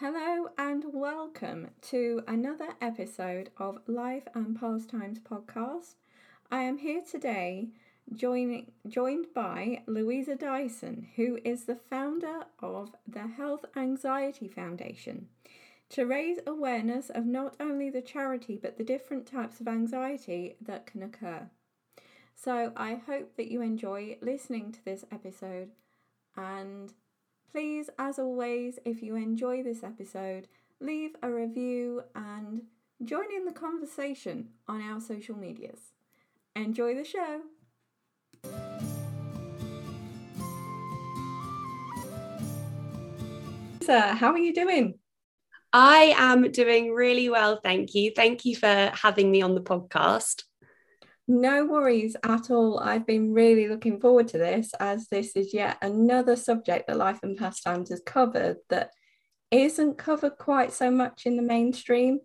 Hello and welcome to another episode of Life and Pastimes podcast. I am here today joining, joined by Louisa Dyson, who is the founder of the Health Anxiety Foundation, to raise awareness of not only the charity but the different types of anxiety that can occur. So I hope that you enjoy listening to this episode and Please, as always, if you enjoy this episode, leave a review and join in the conversation on our social medias. Enjoy the show! Sir, how are you doing? I am doing really well, thank you. Thank you for having me on the podcast. No worries at all. I've been really looking forward to this as this is yet another subject that Life and Pastimes has covered that isn't covered quite so much in the mainstream.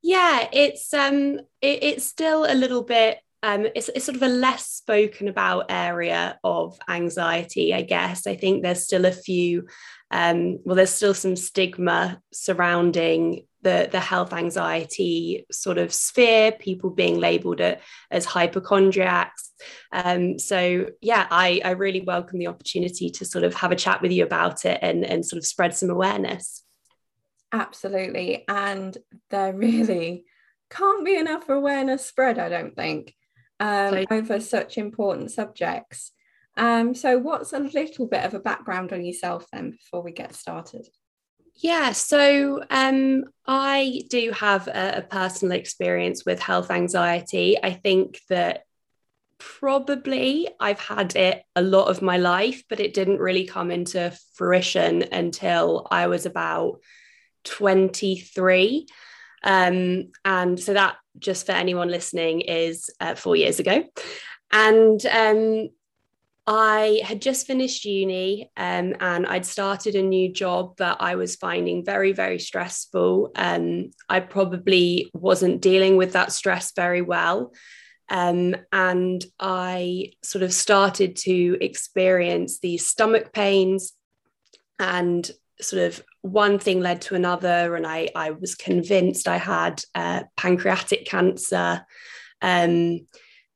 Yeah, it's um it, it's still a little bit um it's, it's sort of a less spoken about area of anxiety, I guess. I think there's still a few um well there's still some stigma surrounding the, the health anxiety sort of sphere, people being labeled as hypochondriacs. Um, so, yeah, I, I really welcome the opportunity to sort of have a chat with you about it and, and sort of spread some awareness. Absolutely. And there really can't be enough awareness spread, I don't think, um, over such important subjects. Um, so, what's a little bit of a background on yourself then before we get started? Yeah, so um, I do have a, a personal experience with health anxiety. I think that probably I've had it a lot of my life, but it didn't really come into fruition until I was about 23. Um, and so that, just for anyone listening, is uh, four years ago. And um, I had just finished uni um, and I'd started a new job that I was finding very, very stressful. Um, I probably wasn't dealing with that stress very well. Um, and I sort of started to experience these stomach pains and sort of one thing led to another. And I, I was convinced I had uh, pancreatic cancer. Um,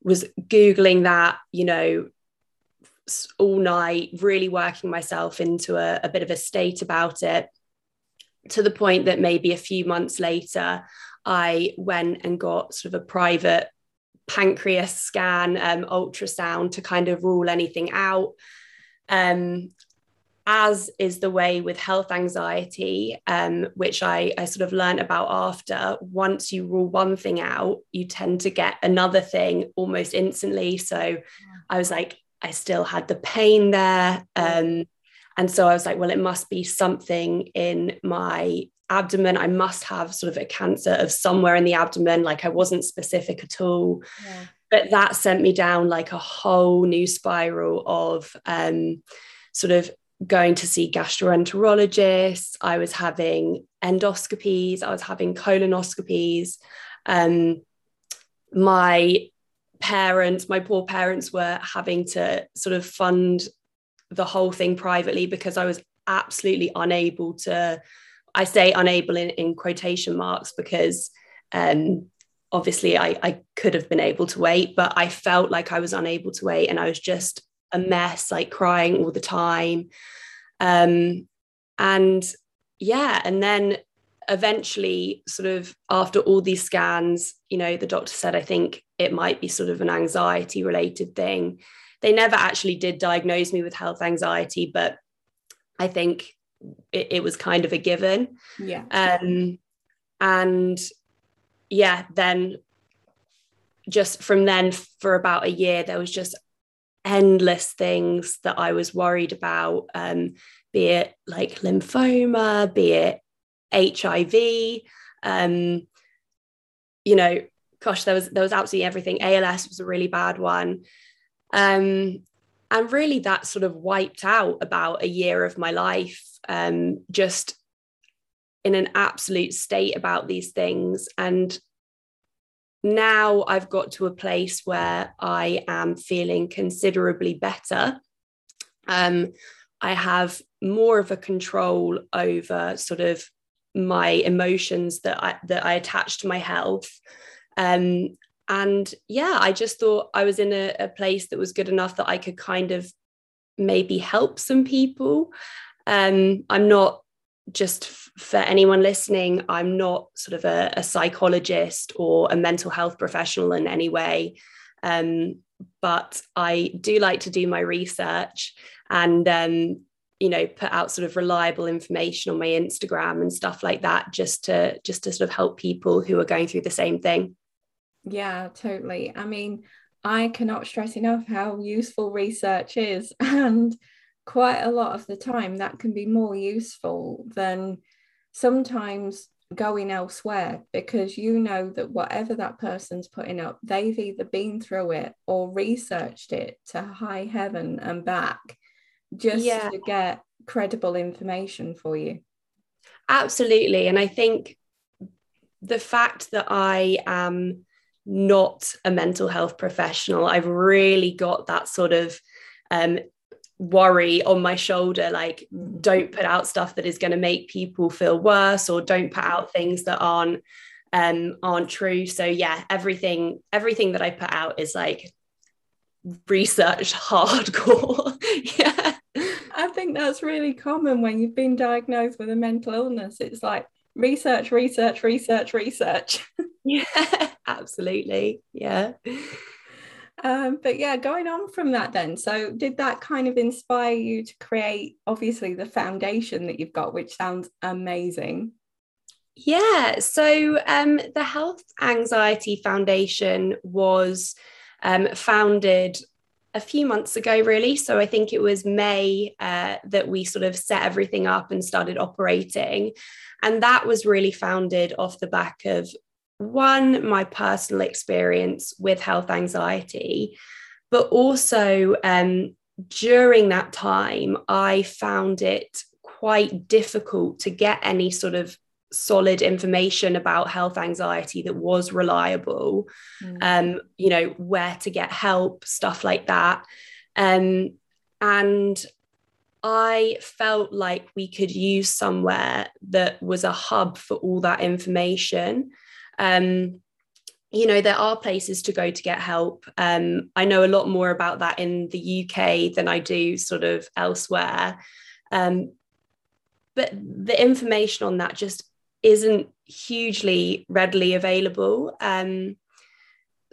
was Googling that, you know, all night, really working myself into a, a bit of a state about it to the point that maybe a few months later, I went and got sort of a private pancreas scan, um, ultrasound to kind of rule anything out. Um, as is the way with health anxiety, um, which I, I sort of learned about after, once you rule one thing out, you tend to get another thing almost instantly. So. I was like, I still had the pain there. Um, and so I was like, well, it must be something in my abdomen. I must have sort of a cancer of somewhere in the abdomen. Like I wasn't specific at all. Yeah. But that sent me down like a whole new spiral of um, sort of going to see gastroenterologists. I was having endoscopies. I was having colonoscopies. Um, my parents, my poor parents were having to sort of fund the whole thing privately because I was absolutely unable to, I say unable in, in quotation marks because um, obviously I, I could have been able to wait, but I felt like I was unable to wait and I was just a mess, like crying all the time. Um, and yeah, and then eventually, sort of after all these scans, you know, the doctor said, I think it might be sort of an anxiety related thing. They never actually did diagnose me with health anxiety, but I think it, it was kind of a given. Yeah. Um, and yeah, then just from then for about a year, there was just endless things that I was worried about, um, be it like lymphoma, be it HIV. Um, you know, gosh, there was there was absolutely everything. ALS was a really bad one. Um, and really that sort of wiped out about a year of my life, um, just in an absolute state about these things. And now I've got to a place where I am feeling considerably better. Um, I have more of a control over sort of my emotions that I that I attach to my health. Um, and yeah, I just thought I was in a, a place that was good enough that I could kind of maybe help some people. Um, I'm not just f- for anyone listening, I'm not sort of a, a, psychologist or a mental health professional in any way. Um, but I do like to do my research and um, you know put out sort of reliable information on my Instagram and stuff like that just to just to sort of help people who are going through the same thing. Yeah, totally. I mean, I cannot stress enough how useful research is and quite a lot of the time that can be more useful than sometimes going elsewhere because you know that whatever that person's putting up, they've either been through it or researched it to high heaven and back just yeah. to get credible information for you. Absolutely. And I think the fact that I am not a mental health professional, I've really got that sort of um, worry on my shoulder like don't put out stuff that is going to make people feel worse or don't put out things that aren't um aren't true. So yeah everything everything that i put out is like research hardcore. Yeah. I think that's really common when you've been diagnosed with a mental illness. It's like research research research research yeah absolutely yeah um, but yeah, going on from that, then, so did that kind of inspire you to create, obviously, the foundation that you've got, which sounds amazing? Yeah, so um, the Health Anxiety Foundation was um, founded a few months ago, really. So I think it was May uh, that we sort of set everything up and started operating. And that was really founded off the back of one, my personal experience with health anxiety, but also um, during that time, I found it quite difficult to get any sort of solid information about health anxiety that was reliable mm. um you know where to get help stuff like that um and i felt like we could use somewhere that was a hub for all that information um, you know, there are places to go to get help. Um, I know a lot more about that in the UK than I do sort of elsewhere. Um, but the information on that just isn't hugely readily available. Um,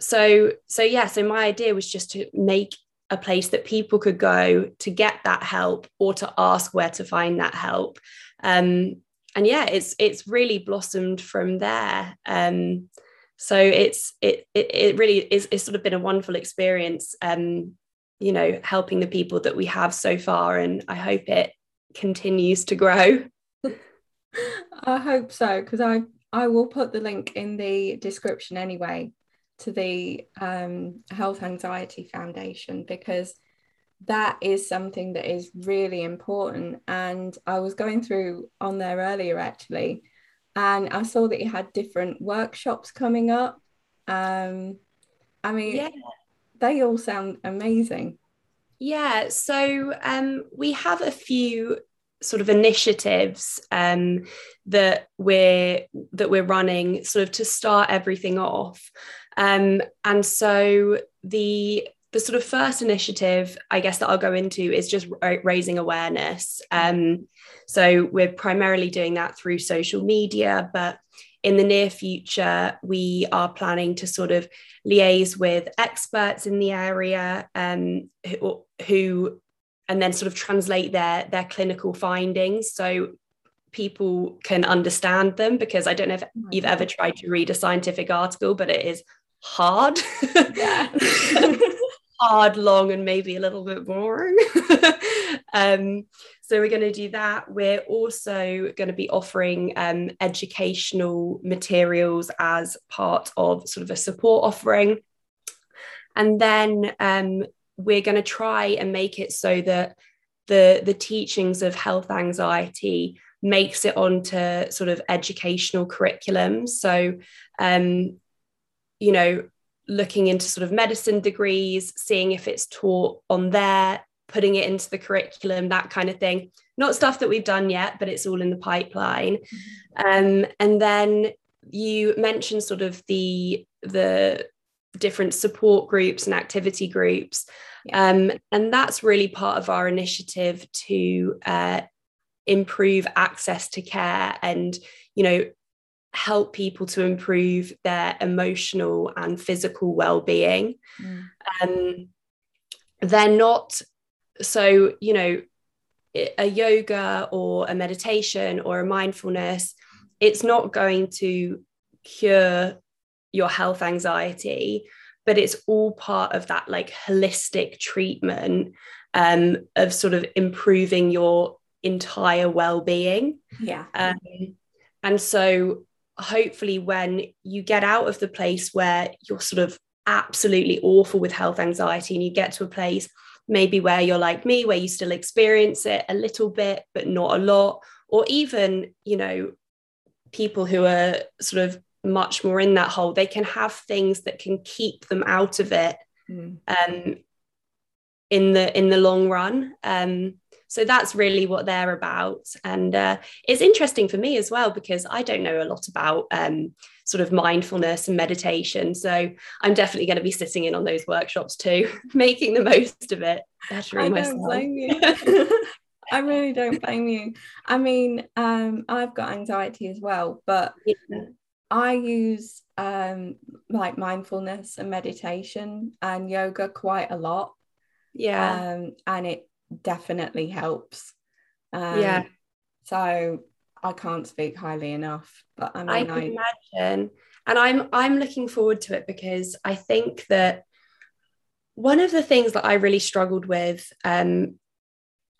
so, so yeah, so my idea was just to make a place that people could go to get that help or to ask where to find that help. Um, and yeah, it's it's really blossomed from there. Um, so it's it, it it really is it's sort of been a wonderful experience. Um, you know, helping the people that we have so far, and I hope it continues to grow. I hope so because I I will put the link in the description anyway to the um, Health Anxiety Foundation because that is something that is really important. And I was going through on there earlier actually, and I saw that you had different workshops coming up. Um, I mean, yeah. they all sound amazing. Yeah, so um, we have a few sort of initiatives um, that we're that we're running sort of to start everything off um, and so the the sort of first initiative, I guess, that I'll go into is just raising awareness. Um, so we're primarily doing that through social media, but in the near future, we are planning to sort of liaise with experts in the area um, who, who, and then sort of translate their their clinical findings so people can understand them. Because I don't know if oh you've ever tried to read a scientific article, but it is hard. Yeah. hard, long, and maybe a little bit boring. um, so we're going to do that. We're also going to be offering um, educational materials as part of sort of a support offering. And then um, we're going to try and make it so that the, the teachings of health anxiety makes it onto sort of educational curriculum. So, um, you know, looking into sort of medicine degrees, seeing if it's taught on there, putting it into the curriculum, that kind of thing. Not stuff that we've done yet, but it's all in the pipeline. Mm-hmm. Um, and then you mentioned sort of the the different support groups and activity groups. Yeah. Um, and that's really part of our initiative to uh, improve access to care and, you know, help people to improve their emotional and physical well-being. Mm. Um, they're not so, you know, a yoga or a meditation or a mindfulness, it's not going to cure your health anxiety but it's all part of that like holistic treatment um, of sort of improving your entire well-being yeah um, and so hopefully when you get out of the place where you're sort of absolutely awful with health anxiety and you get to a place maybe where you're like me where you still experience it a little bit but not a lot or even you know people who are sort of much more in that hole they can have things that can keep them out of it mm. um, in the in the long run um, so that's really what they're about and uh, it's interesting for me as well because i don't know a lot about um, sort of mindfulness and meditation so i'm definitely going to be sitting in on those workshops too making the most of it bettering I don't blame you. I really don't blame you. I mean, um, I've got anxiety as well, but yeah. I use um, like mindfulness and meditation and yoga quite a lot. Yeah. Um, and it definitely helps. Um, yeah. So I can't speak highly enough, but I mean, I can I... imagine, and I'm I'm looking forward to it because I think that one of the things that I really struggled with, um,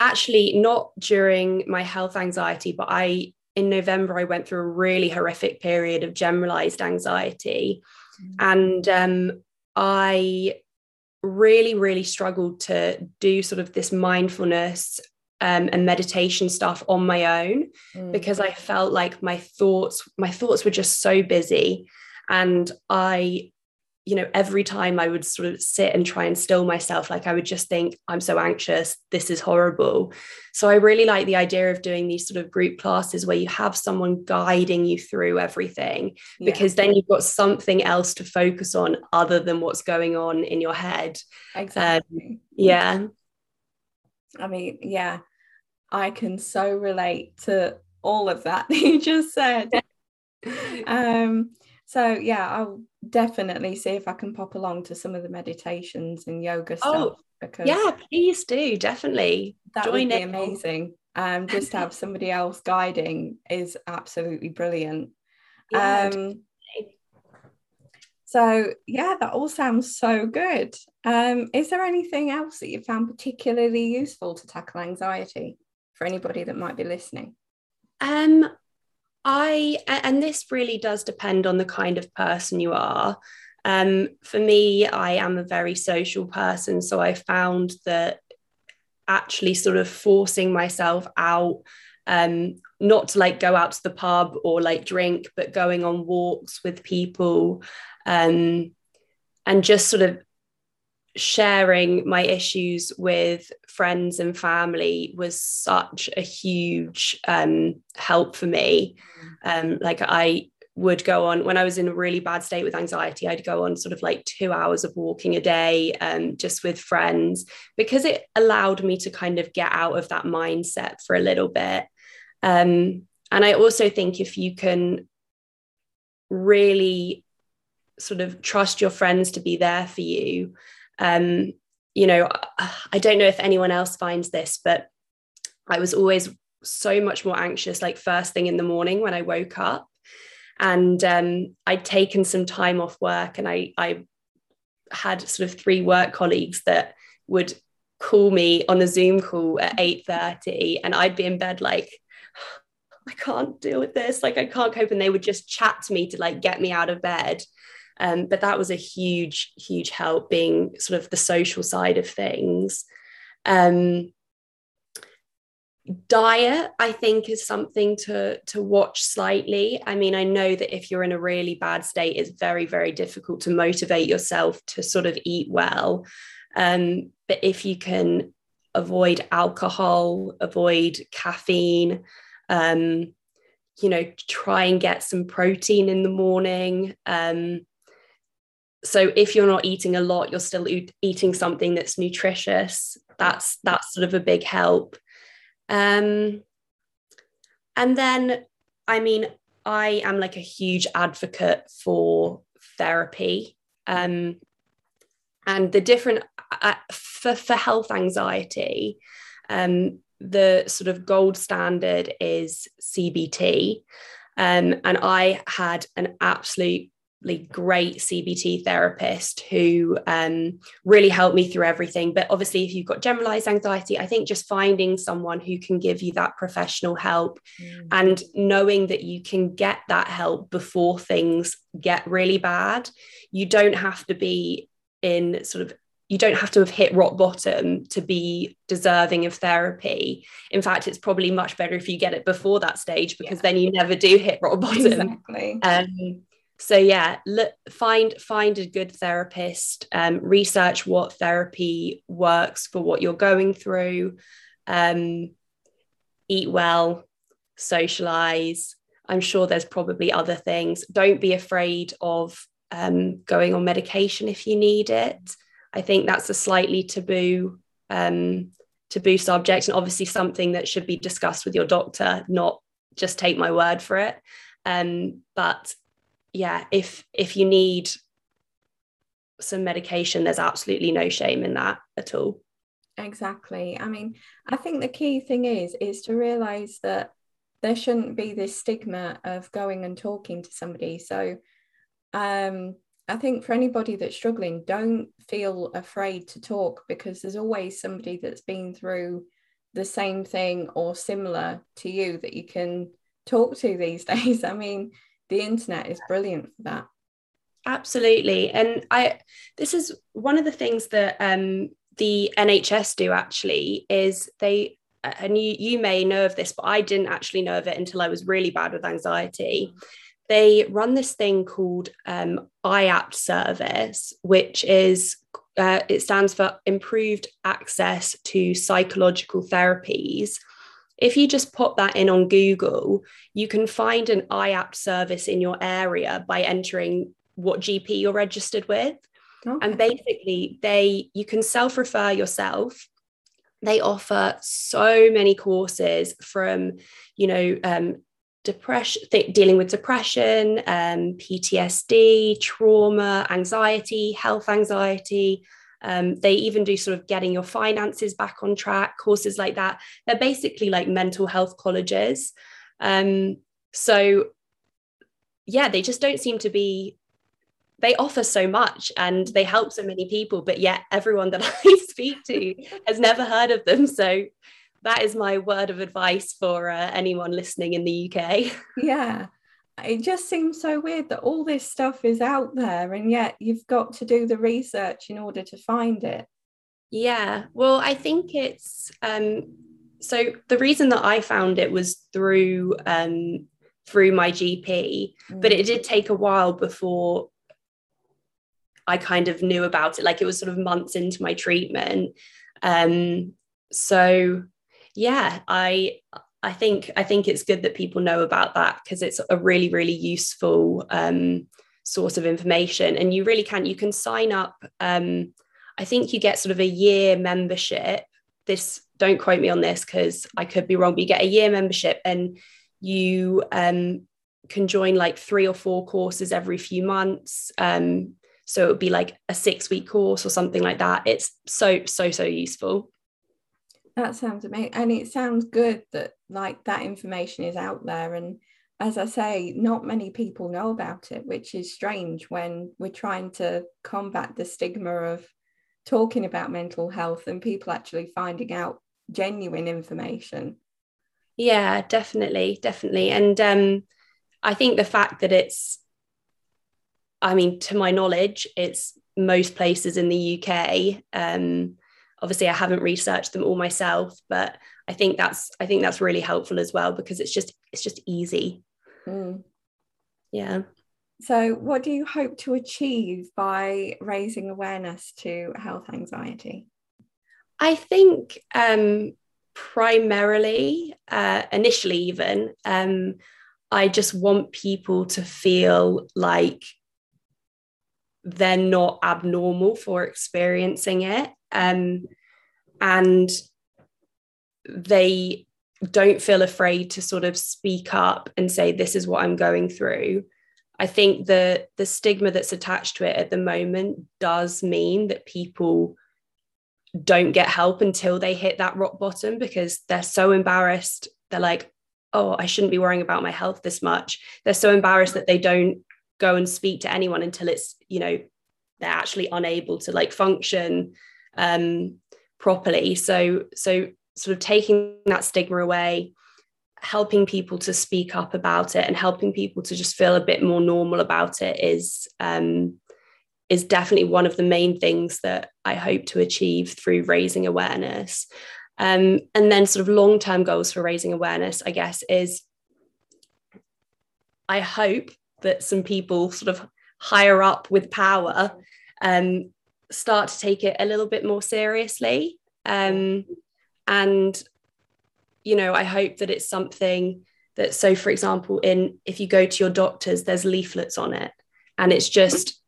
actually not during my health anxiety, but I in November, I went through a really horrific period of generalized anxiety. Mm-hmm. And um, I really, really struggled to do sort of this mindfulness um, and meditation stuff on my own mm. because I felt like my thoughts, my thoughts were just so busy. And I you know, every time I would sort of sit and try and still myself, like I would just think, I'm so anxious, this is horrible. So I really like the idea of doing these sort of group classes where you have someone guiding you through everything, yeah. because then you've got something else to focus on other than what's going on in your head. Exactly. Um, yeah. I mean, yeah, I can so relate to all of that you just said. um, so yeah, I'll definitely see if I can pop along to some of the meditations and yoga oh, stuff. Because yeah, please do definitely that Join would be amazing. Um, just to have somebody else guiding is absolutely brilliant. Yeah, um, so yeah, that all sounds so good. Um, is there anything else that you found particularly useful to tackle anxiety for anybody that might be listening? Um, I, and this really does depend on the kind of person you are. Um, for me, I am a very social person. So I found that actually sort of forcing myself out, um, not to like go out to the pub or like drink, but going on walks with people um, and just sort of sharing my issues with friends and family was such a huge um, help for me. Mm. Um, like I would go on when I was in a really bad state with anxiety, I'd go on sort of like two hours of walking a day um, just with friends because it allowed me to kind of get out of that mindset for a little bit. Um, and I also think if you can really sort of trust your friends to be there for you um, you know, I don't know if anyone else finds this, but I was always so much more anxious, like first thing in the morning when I woke up. And um, I'd taken some time off work and I, I had sort of three work colleagues that would call me on a Zoom call at 8:30 and I'd be in bed like I can't deal with this. Like I can't cope. And they would just chat to me to like get me out of bed um, but that was a huge, huge help being sort of the social side of things. Um, diet i think is something to to watch slightly i mean i know that if you're in a really bad state it's very very difficult to motivate yourself to sort of eat well um, but if you can avoid alcohol, avoid caffeine, um, you know, try and get some protein in the morning. Um, so if you're not eating a lot, you're still eating something that's nutritious. That's that's sort of a big help. Um, and then, I mean, I am like a huge advocate for therapy. Um, and the different uh, for, for health anxiety um, the sort of gold standard is cbt um, and i had an absolute great CBT therapist who um, really helped me through everything. But obviously, if you've got generalized anxiety, I think just finding someone who can give you that professional help mm. and knowing that you can get that help before things get really bad. You don't have to be in sort of you don't have to have hit rock bottom to be deserving of therapy. In fact, it's probably much better if you get it before that stage because yeah. then you never do hit rock bottom. Exactly. Um, so yeah look, find find a good therapist um, research what therapy works for what you're going through um, eat well socialize. I'm sure there's probably other things. Don't be afraid of um, going on medication if you need it. I think that's a slightly taboo um, taboo subject and obviously something that should be discussed with your doctor not just take my word for it. Um, but yeah, if if you need some medication, there's absolutely no shame in that at all. Exactly. I mean, I think the key thing is is to realize that there shouldn't be this stigma of going and talking to somebody. So um I think for anybody that's struggling, don't feel afraid to talk because there's always somebody that's been through the same thing or similar to you that you can talk to these days. I mean, the internet is brilliant for that. Absolutely. And i this is one of the things that um, the nhs do actually is they and you, you may know of this but i didn't actually know of it until i was really bad with anxiety. They run this thing called um, IAPT service, which is uh, it stands for Improved Access to Psychological Therapies, if you just pop that in on Google, you can find an IAPT service in your area by entering what GP you're registered with. Okay. And basically, they you can self-refer yourself. They offer so many courses from, you know, um, depression, th- dealing with depression, um, PTSD, trauma, anxiety, health anxiety, um, they even do sort of getting your finances back on track, courses like that. They're basically like mental health colleges. Um, so, yeah, they just don't seem to be, they offer so much and they help so many people, but yet everyone that I speak to has never heard of them. So, that is my word of advice for uh, anyone listening in the UK. Yeah it just seems so weird that all this stuff is out there and yet you've got to do the research in order to find it. Yeah well i think it's um so the reason that i found it was through um through my gp mm. but it did take a while before i kind of knew about it. Like it was sort of months into my treatment. Um so yeah i I think I think it's good that people know about that because it's a really really useful um, source of information, and you really can you can sign up. Um, I think you get sort of a year membership. This don't quote me on this because I could be wrong, but you get a year membership and you um, can join like three or four courses every few months. Um, so it would be like a six week course or something like that. It's so so so useful. That sounds amazing. And it sounds good that like that information is out there. And as I say, not many people know about it, which is strange when we're trying to combat the stigma of talking about mental health and people actually finding out genuine information. Yeah, definitely, definitely. And um, I think the fact that it's, I mean, to my knowledge, it's most places in the UK. Um, obviously i haven't researched them all myself but i think that's i think that's really helpful as well because it's just it's just easy mm. yeah so what do you hope to achieve by raising awareness to health anxiety I think um, primarily, uh, initially, even, um, I just want people to feel like they're not abnormal for experiencing it. Um, and they don't feel afraid to sort of speak up and say, This is what I'm going through. I think the the stigma that's attached to it at the moment does mean that people don't get help until they hit that rock bottom because they're so embarrassed. They're like, oh, I shouldn't be worrying about my health this much. They're so embarrassed that they don't go and speak to anyone until it's, you know, they're actually unable to like function um, properly. So, so sort of taking that stigma away, helping people to speak up about it and helping people to just feel a bit more normal about it is um, is definitely one of the main things that I hope to achieve through raising awareness. Um, and then, sort of long term goals for raising awareness, I guess, is I hope that some people sort of higher up with power um, start to take it a little bit more seriously. Um, and, you know, I hope that it's something that, so for example, in if you go to your doctors, there's leaflets on it and it's just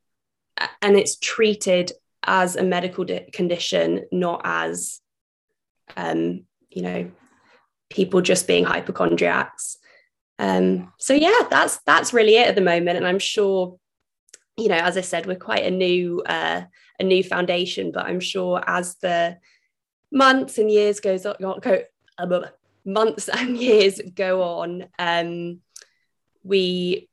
and it's treated as a medical di- condition, not as, um, you know, people just being hypochondriacs. Um, so yeah, that's that's really it at the moment, and I'm sure, you know, as I said, we're quite a new uh, a new foundation, but I'm sure as the months and years goes on, go, uh, months and years go on, um, we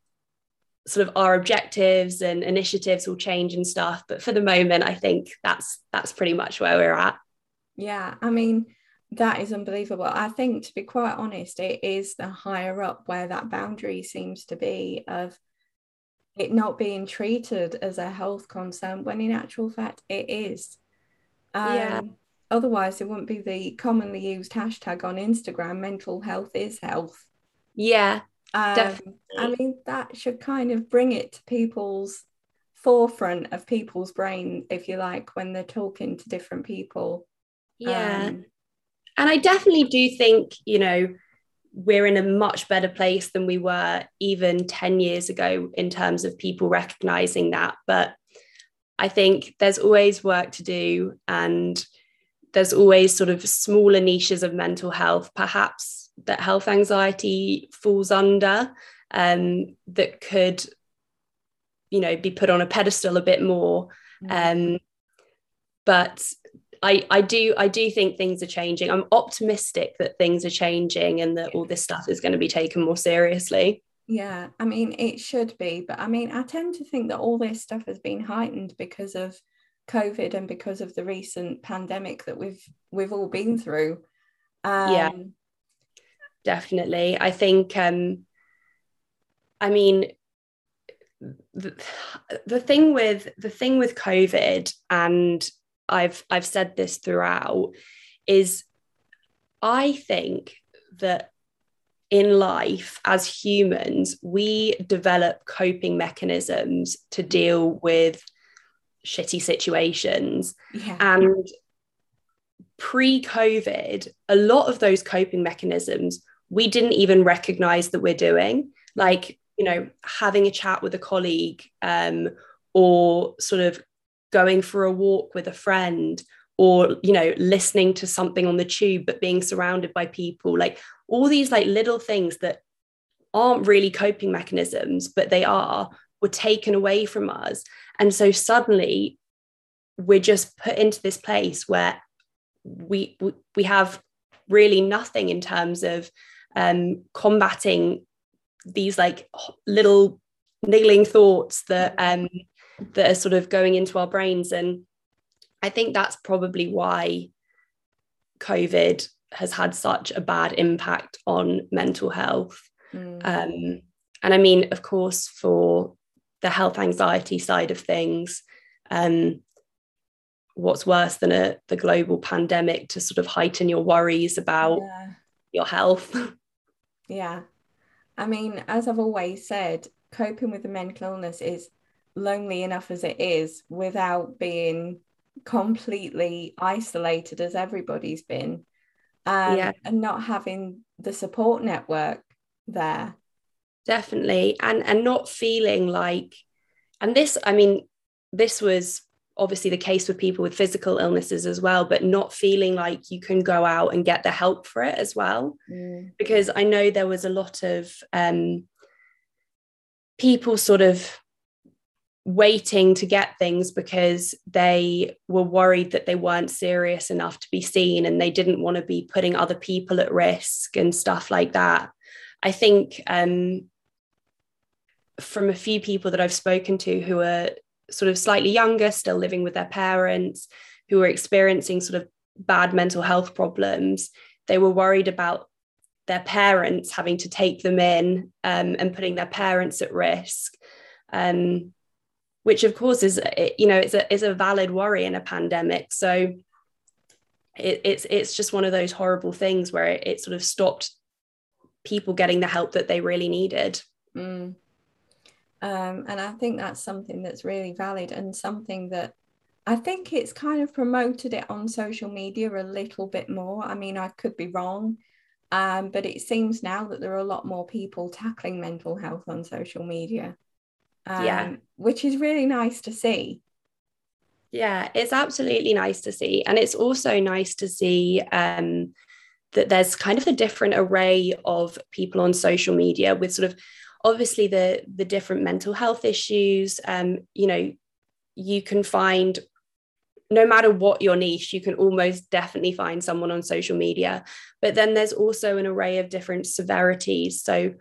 sort of our objectives and initiatives will change and stuff but for the moment i think that's that's pretty much where we're at. Yeah i mean that is unbelievable. I think to be quite honest it is the higher up where that boundary seems to be of it not being treated as a health concern when in actual fact it is um, yeah otherwise it wouldn't be the commonly used hashtag on instagram mental health is health yeah um, I mean, that should kind of bring it to people's forefront of people's brain, if you like, when they're talking to different people. Yeah. Um, and I definitely do think, you know, we're in a much better place than we were even 10 years ago in terms of people recognizing that. But I think there's always work to do. And there's always sort of smaller niches of mental health, perhaps that health anxiety falls under um, that could you know be put on a pedestal a bit more mm. um, but I, I do I do think things are changing. I'm optimistic that things are changing and that all this stuff is going to be taken more seriously. Yeah, I mean it should be, but I mean I tend to think that all this stuff has been heightened because of COVID and because of the recent pandemic that we've we've all been through. Um, yeah, definitely. I think, um, I mean, the, the thing with the thing with COVID, and I've I've said this throughout, is I think that in life as humans, we develop coping mechanisms to deal with shitty situations. Yeah. And pre COVID, a lot of those coping mechanisms we didn't even recognize that we're doing like you know having a chat with a colleague um, or sort of going for a walk with a friend or you know listening to something on the tube but being surrounded by people. Like all these like little things that aren't really coping mechanisms but they are were taken away from us. And so suddenly we're just put into this place where we we have really nothing in terms of um, combating these like little niggling thoughts that um, that are sort of going into our brains and i think that's probably why covid has had such a bad impact on mental health mm. um, and i mean of course for the health anxiety side of things um, what's worse than a the global pandemic to sort of heighten your worries about yeah. your health Yeah. I mean, as I've always said, coping with a mental illness is lonely enough as it is without being completely isolated as everybody's been um, yeah. and not having the support network there definitely and and not feeling like and this i mean this was obviously the case with people with physical illnesses as well but not feeling like you can go out and get the help for it as well mm. because i know there was a lot of um, people sort of waiting to get things because they were worried that they weren't serious enough to be seen and they didn't want to be putting other people at risk and stuff like that. I think um, from a few people that I've spoken to who are sort of slightly younger, still living with their parents, who are experiencing sort of bad mental health problems, they were worried about their parents having to take them in um, and putting their parents at risk. Um, which of course is you know it's a, is a valid worry in a pandemic. So it, it's it's just one of those horrible things where it, it, sort of stopped people getting the help that they really needed. Mm. um, and i think that's something that's really valid and something that i think it's kind of promoted it on social media a little bit more. I mean i could be wrong um, but it seems now that there are a lot more people tackling mental health on social media um, yeah which is really nice to see yeah it's absolutely nice to see and it's also nice to see um, that there's kind of a different array of people on social media with sort of obviously the the different mental health issues um, you know you can find no matter what your niche, you can almost definitely find someone on social media. But then there's also an array of different severities. So,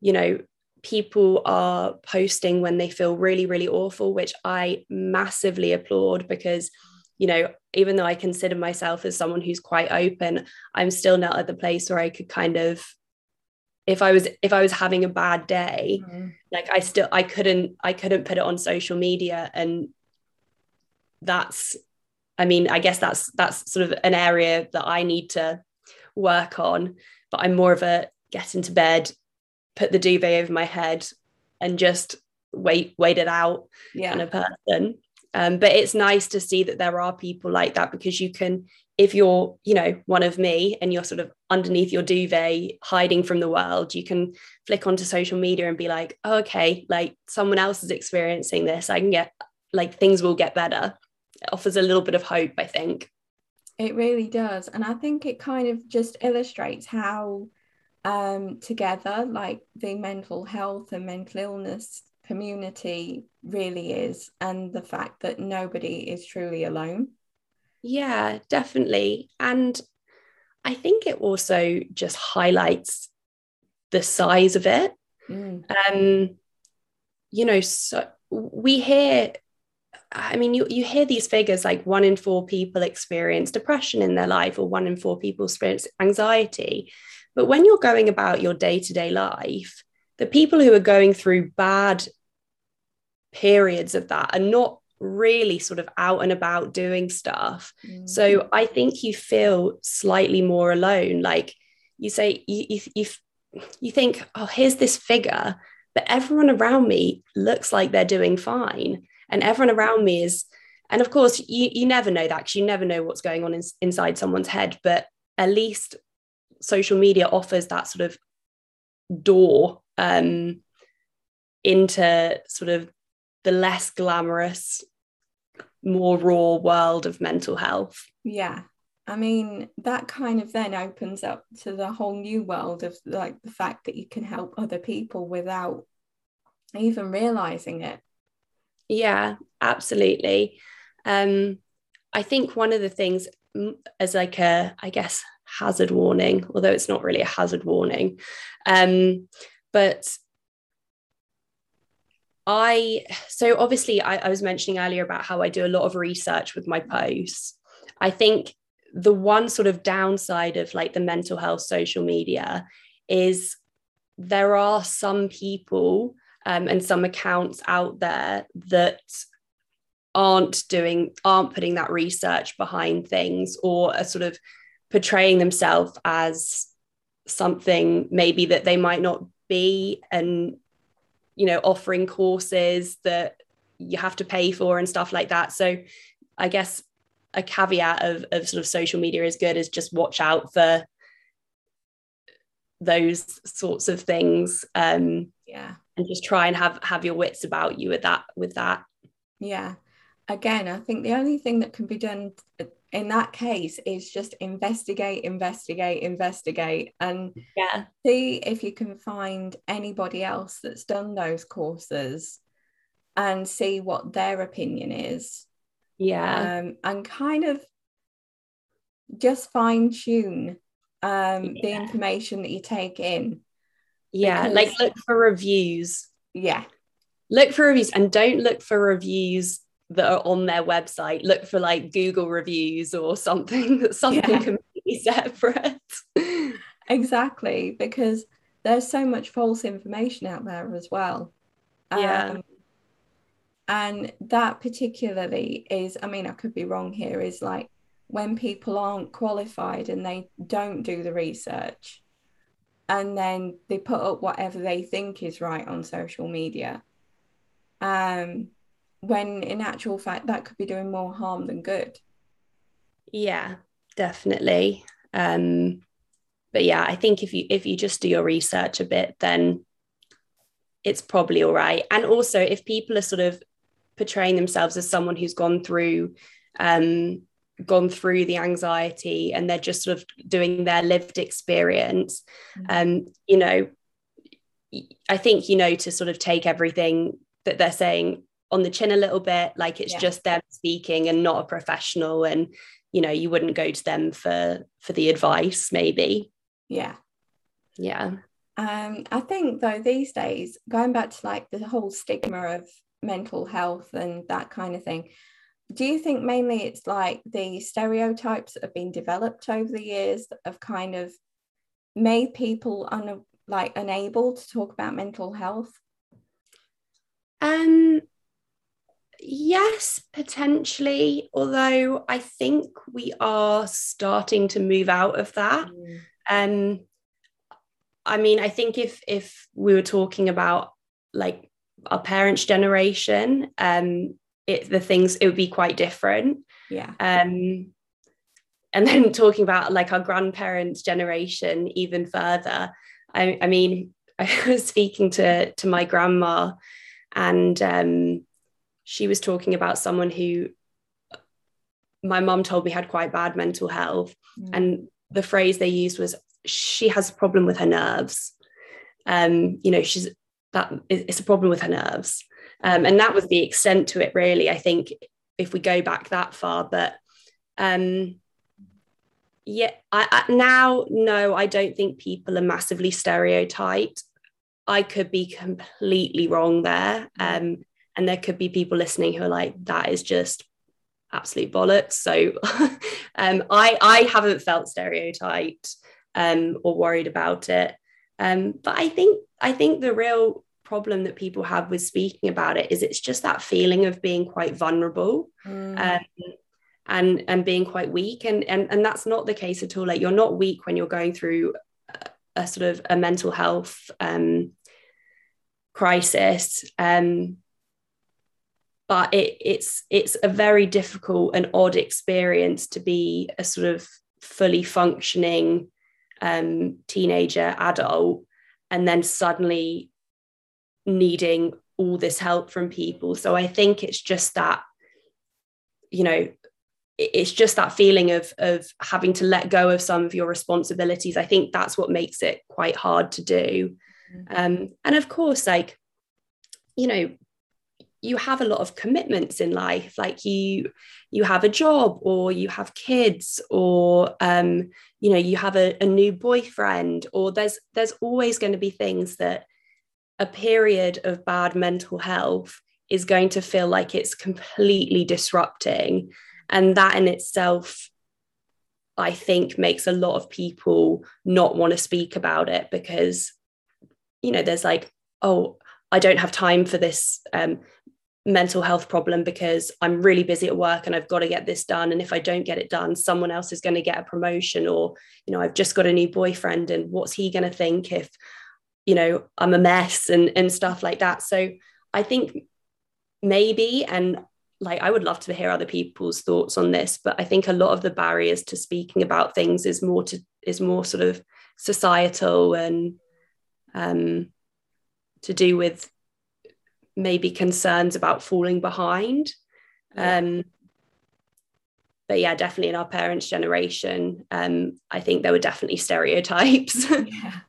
you know, people are posting when they feel really, really awful, which I massively applaud because, you know, even though I consider myself as someone who's quite open, I'm still not at the place where I could kind of if I was if I was having a bad day, mm. like I still I couldn't I couldn't put it on social media and that's I mean, I guess that's that's sort of an area that I need to work on. But I'm more of a get into bed, put the duvet over my head, and just wait wait it out yeah. kind of person. Um, but it's nice to see that there are people like that because you can, if you're, you know, one of me and you're sort of underneath your duvet, hiding from the world, you can flick onto social media and be like, oh, okay, like someone else is experiencing this. I can get like things will get better It offers a little bit of hope, I think. It really does. And I think it kind of just illustrates how um, together, like the mental health and mental illness community really is, and the fact that nobody is truly alone. Yeah, definitely. And I think it also just highlights the size of it. Mm. Um, you know, so we hear I mean, you, you hear these figures like one in four people experience depression in their life, or one in four people experience anxiety. But when you're going about your day to day life, the people who are going through bad periods of that are not really sort of out and about doing stuff. Mm. So I think you feel slightly more alone. Like you say, you, you, you, you think, oh, here's this figure, but everyone around me looks like they're doing fine and everyone around me is and of course you, you never know that because you never know what's going on in, inside someone's head but at least social media offers that sort of door um, into sort of the less glamorous more raw world of mental health yeah I mean, that kind of then opens up to the whole new world of like the fact that you can help other people without even realizing it. Yeah, absolutely. Um, I think one of the things as like a, I guess, hazard warning, although it's not really a hazard warning, um, but I, so obviously, I, I was mentioning earlier about how I do a lot of research with my posts. I think the one sort of downside of like the mental health social media is there are some people um, and some accounts out there that aren't doing aren't putting that research behind things or are sort of portraying themselves as something maybe that they might not be and you know offering courses that you have to pay for and stuff like that. So i guess a caveat of, of sort of social media is good is just watch out for those sorts of things um yeah. and just try and have have your wits about you with that with that. Yeah. Again i think the only thing that can be done in that case is just investigate investigate investigate and yeah. see if you can find anybody else that's done those courses and see what their opinion is. Yeah. Um, and kind of just fine tune um, yeah. the information that you take in. Yeah because, like look for reviews. Yeah. Look for reviews and don't look for reviews that are on their website look for like google reviews or something that's something yeah. completely separate. Exactly because there's so much false information out there as well. Yeah. Um, and that particularly is i mean i could be wrong here is like when people aren't qualified and they don't do the research and then they put up whatever they think is right on social media. Um when in actual fact that could be doing more harm than good. Yeah definitely. Um but yeah i think if you if you just do your research a bit then it's probably all right. And also if people are sort of portraying themselves as someone who's gone through um gone through the anxiety and they're just sort of doing their lived experience mm-hmm. um you know i think you know to sort of take everything that they're saying on the chin a little bit like it's yeah. just them speaking and not a professional and you know you wouldn't go to them for for the advice maybe. Yeah. Yeah. Um i think though these days going back to like the whole stigma of mental health and that kind of thing do you think mainly it's like the stereotypes that have been developed over the years that have kind of made people un- like unable to talk about mental health? Um yes potentially although i think we are starting to move out of that. Mm. um i mean i think if if we were talking about like our parents generation um it the things it would be quite different. Yeah. Um and then talking about like our grandparents generation even further i, I mean i was speaking to to my grandma and um she was talking about someone who my mum told me had quite bad mental health mm. and the phrase they used was she has a problem with her nerves um you know she's that it's a problem with her nerves um, and that was the extent to it, really. I think if we go back that far, but um, yeah, I, I, now no, I don't think people are massively stereotyped. I could be completely wrong there, um, and there could be people listening who are like, "That is just absolute bollocks." So, um, I I haven't felt stereotyped um, or worried about it, um, but I think I think the real problem that people have with speaking about it is it's just that feeling of being quite vulnerable mm. um, and and being quite weak and, and and that's not the case at all like you're not weak when you're going through a, a sort of a mental health um, crisis um, but it, it's it's a very difficult and odd experience to be a sort of fully functioning um, teenager adult and then suddenly needing all this help from people. So I think it's just that, you know, it's just that feeling of of having to let go of some of your responsibilities. I think that's what makes it quite hard to do. Mm-hmm. Um, and of course, like, you know, you have a lot of commitments in life like you you have a job or you have kids or um, you know you have a, a new boyfriend or there's there's always going to be things that a period of bad mental health is going to feel like it's completely disrupting. And that in itself, I think, makes a lot of people not want to speak about it because, you know, there's like, oh, I don't have time for this um, mental health problem because I'm really busy at work and I've got to get this done. And if I don't get it done, someone else is going to get a promotion, or, you know, I've just got a new boyfriend and what's he going to think if you know i'm a mess and and stuff like that so i think maybe and like I would love to hear other people's thoughts on this, but I think a lot of the barriers to speaking about things is more to is more sort of societal and um, to do with maybe concerns about falling behind. Yeah. Um, but yeah, definitely in our parents' generation, um, I think there were definitely stereotypes. yeah.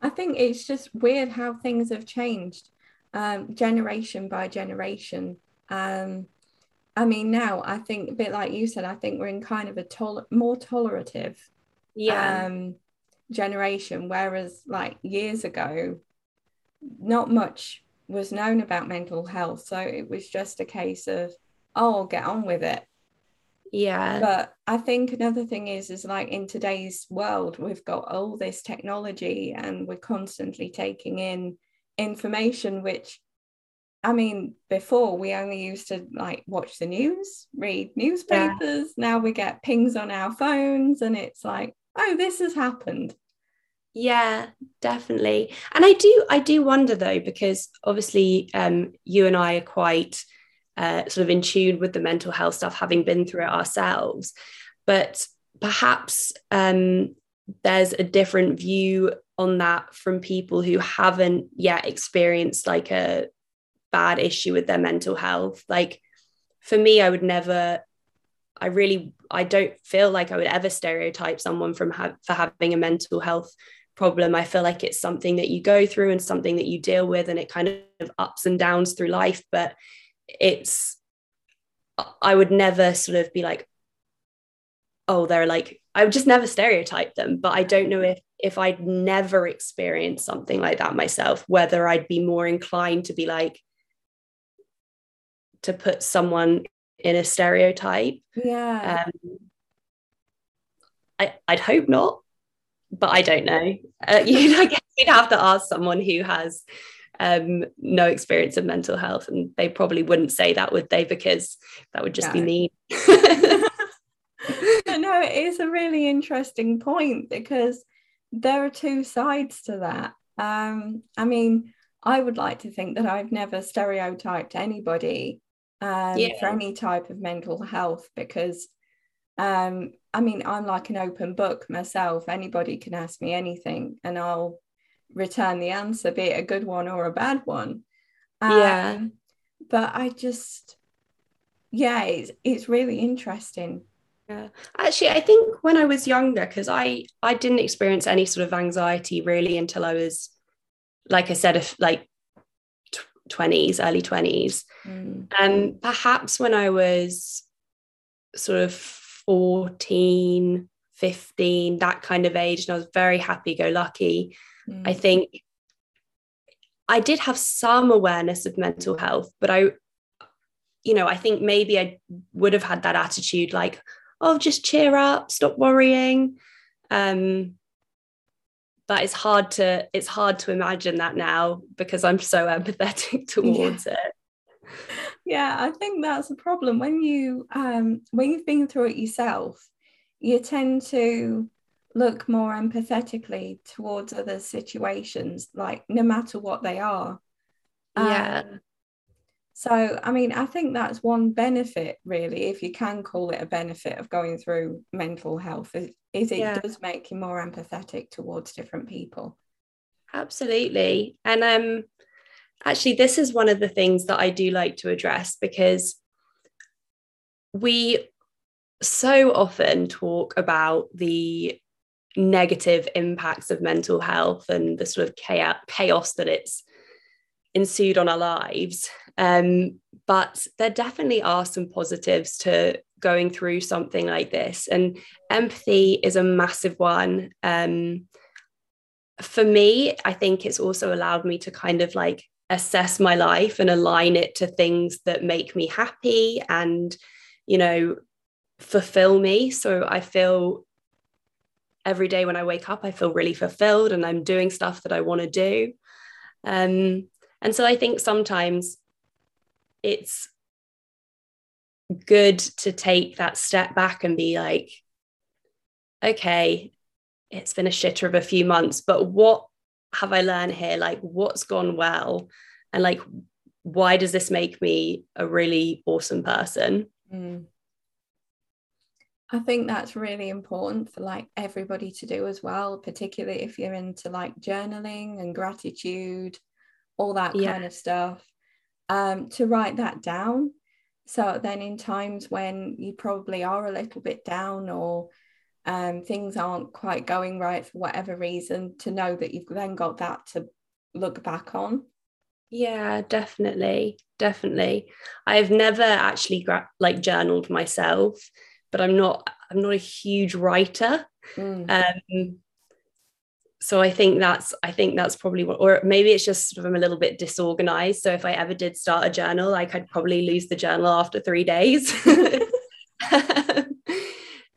I think it's just weird how things have changed um, generation by generation. Um, I mean, now I think a bit like you said, I think we're in kind of a tol- more tolerative yeah. um, generation, whereas like years ago, not much was known about mental health. So it was just a case of, oh, get on with it. Yeah. But I think another thing is, is like in today's world, we've got all this technology and we're constantly taking in information, which I mean, before we only used to like watch the news, read newspapers. Yeah. Now we get pings on our phones and it's like, oh, this has happened. Yeah, definitely. And I do I do wonder though, because obviously um, you and I are quite uh, sort of in tune with the mental health stuff, having been through it ourselves. But perhaps um, there's a different view on that from people who haven't yet experienced like a bad issue with their mental health. Like for me, I would never I really I don't feel like I would ever stereotype someone from ha- for having a mental health problem. I feel like it's something that you go through and something that you deal with, and it kind of ups and downs through life. But it's, I would never sort of be like, oh, they're like, I would just never stereotype them. But I don't know if if I'd never experienced something like that myself, whether I'd be more inclined to be like, to put someone in a stereotype. Yeah. Um, I, I'd hope not but I don't know. Uh, you, I guess you'd have to ask someone who has um, no experience of mental health, and they probably wouldn't say that, would they? Because that would just be mean. no, it is a really interesting point because there are two sides to that. Um, I mean, I would like to think that I've never stereotyped anybody um, yeah. for any type of mental health because um, I mean, I'm like an open book myself. Anybody can ask me anything and I'll return the answer, be it a good one or a bad one. Um, yeah. But I just, yeah, it's, it's really interesting. Yeah. Actually, I think when I was younger, because I, I didn't experience any sort of anxiety really until I was, like I said, if like 20s, early 20s. Mm. Um, perhaps when I was sort of 14, 15, that kind of age. And I was very happy go lucky. Mm. I think I did have some awareness of mental health, but I, you know, I think maybe I would have had that attitude like, oh, just cheer up, stop worrying. Um, but it's hard to it's hard to imagine that now because I'm so empathetic towards yeah. it yeah i think that's a problem. When you um when you've been through it yourself you tend to look more empathetically towards other situations like no matter what they are. Yeah. Um, so i mean i think that's one benefit really if you can call it a benefit of going through mental health is, is it yeah. does make you more empathetic towards different people. Absolutely. And um actually, this is one of the things that I do like to address because we so often talk about the negative impacts of mental health and the sort of chaos that it's ensued on our lives. Um, but there definitely are some positives to going through something like this. And empathy is a massive one. Um, for me, I think it's also allowed me to kind of like assess my life and align it to things that make me happy and you know fulfill me. So i feel every day when i wake up i feel really fulfilled and i'm doing stuff that i want to do. Um, and so i think sometimes it's good to take that step back and be like okay it's been a shitter of a few months but what have I learned here? Like, what's gone well? And like, why does this make me a really awesome person mm. I think that's really important for like everybody to do as well, particularly if you're into like journaling and gratitude, all that yeah. kind of stuff. Um, to write that down. So then in times when you probably are a little bit down or um, things aren't quite going right for whatever reason, to know that you've then got that to look back on. Yeah, definitely, definitely. I've never actually gra- like journaled myself but I'm not I'm not a huge writer. Mm. Um, so I think that's I think that's probably what, or maybe it's just sort of I'm a little bit disorganized. So if I ever did start a journal, like I'd probably lose the journal after three days.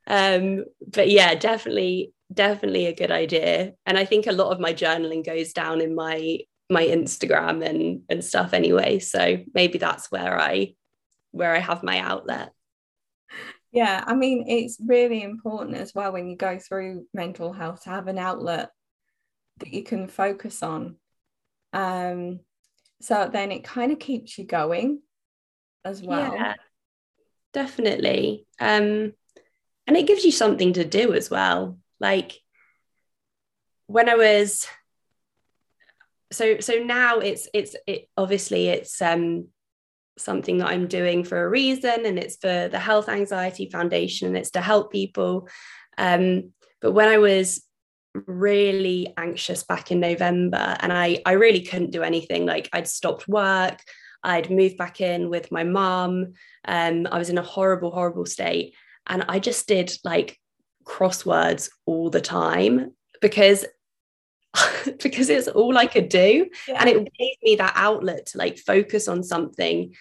um, but yeah, definitely, definitely a good idea. And I think a lot of my journaling goes down in my my Instagram and and stuff anyway. So maybe that's where I where I have my outlet. Yeah, I mean, it's really important as well when you go through mental health to have an outlet that you can focus on. Um, so then it kind of keeps you going as well. Yeah, definitely. Um, and it gives you something to do as well. Like when I was so so now it's it's it obviously it's um something that I'm doing for a reason and it's for the Health Anxiety Foundation and it's to help people. Um, but when I was really anxious back in November and I, I really couldn't do anything, like I'd stopped work, I'd moved back in with my mom um, I was in a horrible, horrible state. And I just did like crosswords all the time because because it's all I could do. Yeah. And it gave me that outlet to like focus on something.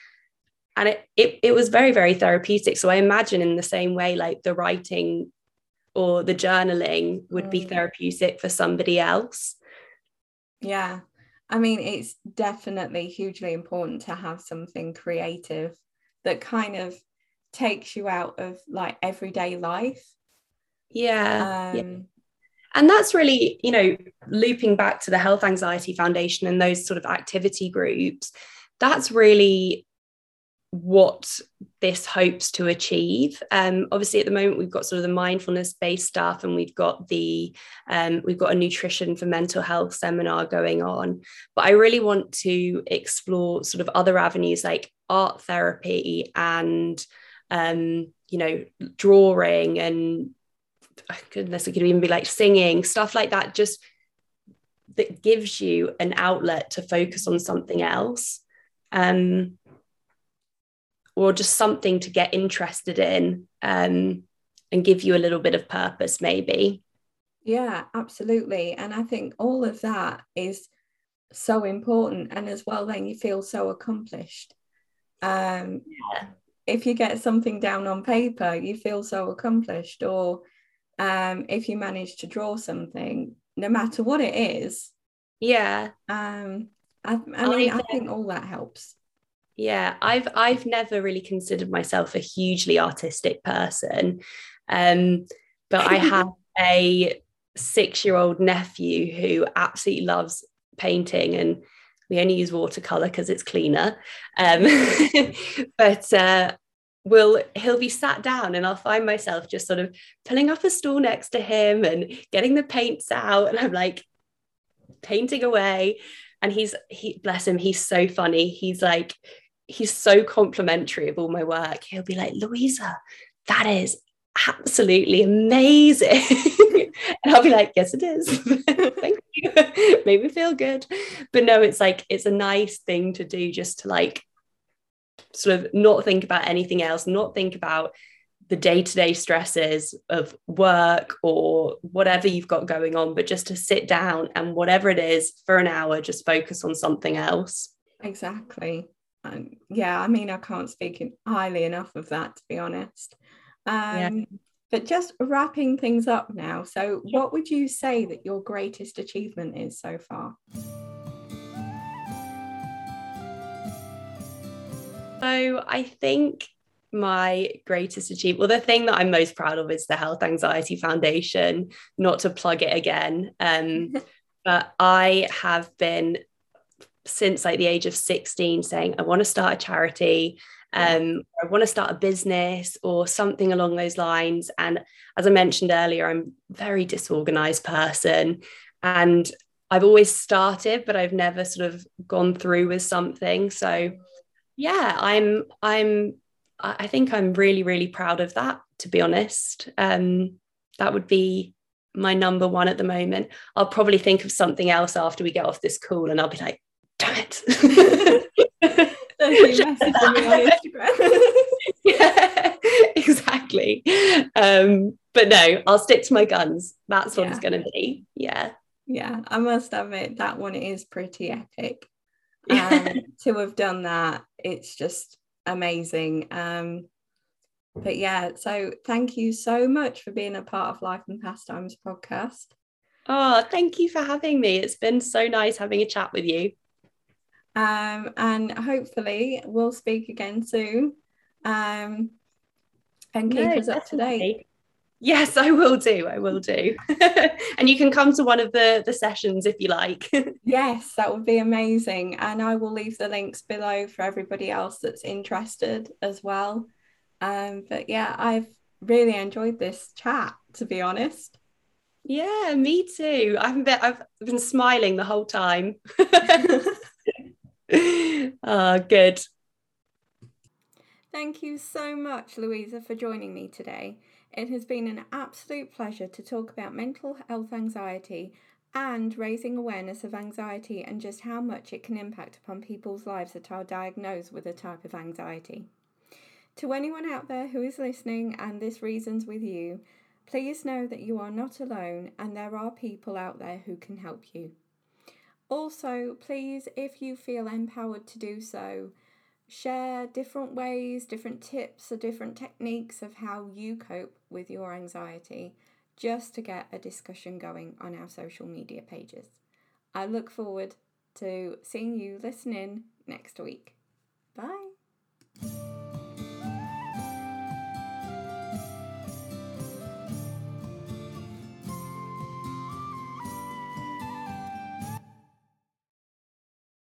And it, it it was very, very therapeutic. So I imagine in the same way, like the writing or the journaling would mm. be therapeutic for somebody else. Yeah. I mean, it's definitely hugely important to have something creative that kind of takes you out of like everyday life. Yeah. Um, yeah and that's really you know looping back to the health anxiety foundation and those sort of activity groups that's really what this hopes to achieve um, obviously at the moment we've got sort of the mindfulness based stuff and we've got the um, we've got a nutrition for mental health seminar going on but i really want to explore sort of other avenues like art therapy and um, you know drawing and goodness, it could even be like singing, stuff like that, just that gives you an outlet to focus on something else. Um, or just something to get interested in um, and give you a little bit of purpose, maybe. Yeah, absolutely. And I think all of that is so important. And as well, then you feel so accomplished. Um, yeah. If you get something down on paper, you feel so accomplished. Or um, if you manage to draw something, no matter what it is. Yeah. Um, I, I mean, I think all that helps. Yeah, I've I've never really considered myself a hugely artistic person, um, but I have a six-year-old nephew who absolutely loves painting, and we only use watercolor because it's cleaner. Um, but uh, will he'll be sat down and I'll find myself just sort of pulling up a stool next to him and getting the paints out and I'm like painting away. And he's he bless him he's so funny. He's like he's so complimentary of all my work. He'll be like Louisa that is absolutely amazing and I'll be like yes it is thank you made me feel good but no it's like it's a nice thing to do just to like sort of not think about anything else, not think about the day to day stresses of work or whatever you've got going on, but just to sit down and whatever it is for an hour, just focus on something else. Exactly. Um, yeah, I mean, I can't speak highly enough of that, to be honest. Um, yeah. But just wrapping things up now. So, what would you say that your greatest achievement is so far? So I think my greatest achievement, well, the thing that I'm most proud of is the Health Anxiety Foundation, not to plug it again. Um, but I have been since like the age of 16 saying I want to start a charity um, I want to start a business or something along those lines. And as I mentioned earlier, I'm a very disorganized person. And I've always started, but I've never sort of gone through with something. So yeah, I'm I'm I think I'm really, really proud of that, to be honest. Um, that would be my number one at the moment. I'll probably think of something else after we get off this call and I'll be like, damn it. yeah, exactly. Um, but no, I'll stick to my guns. That's what yeah. it's going to be. Yeah. Yeah, I must admit that one is pretty epic. Um, to have done that, it's just amazing. Um, but yeah, so thank you so much for being a part of Life and Pastimes podcast. Oh, thank you for having me. It's been so nice having a chat with you. Um, and hopefully we'll speak again soon. Um, and keep no, us up to date. Yes, I will do. I will do. and you can come to one of the the sessions if you like. yes, that would be amazing. And I will leave the links below for everybody else that's interested as well. Um, but yeah, I've really enjoyed this chat, to be honest. Yeah, me too. I've been I've been smiling the whole time oh, good. Thank you so much, Louisa, for joining me today. It has been an absolute pleasure to talk about mental health anxiety and raising awareness of anxiety and just how much it can impact upon people's lives that are diagnosed with a type of anxiety. To anyone out there who is listening and this reasons with you, please know that you are not alone and there are people out there who can help you. Also, please, if you feel empowered to do so, share different ways, different tips, or different techniques of how you cope with your anxiety just to get a discussion going on our social media pages. I look forward to seeing you listening next week. Bye.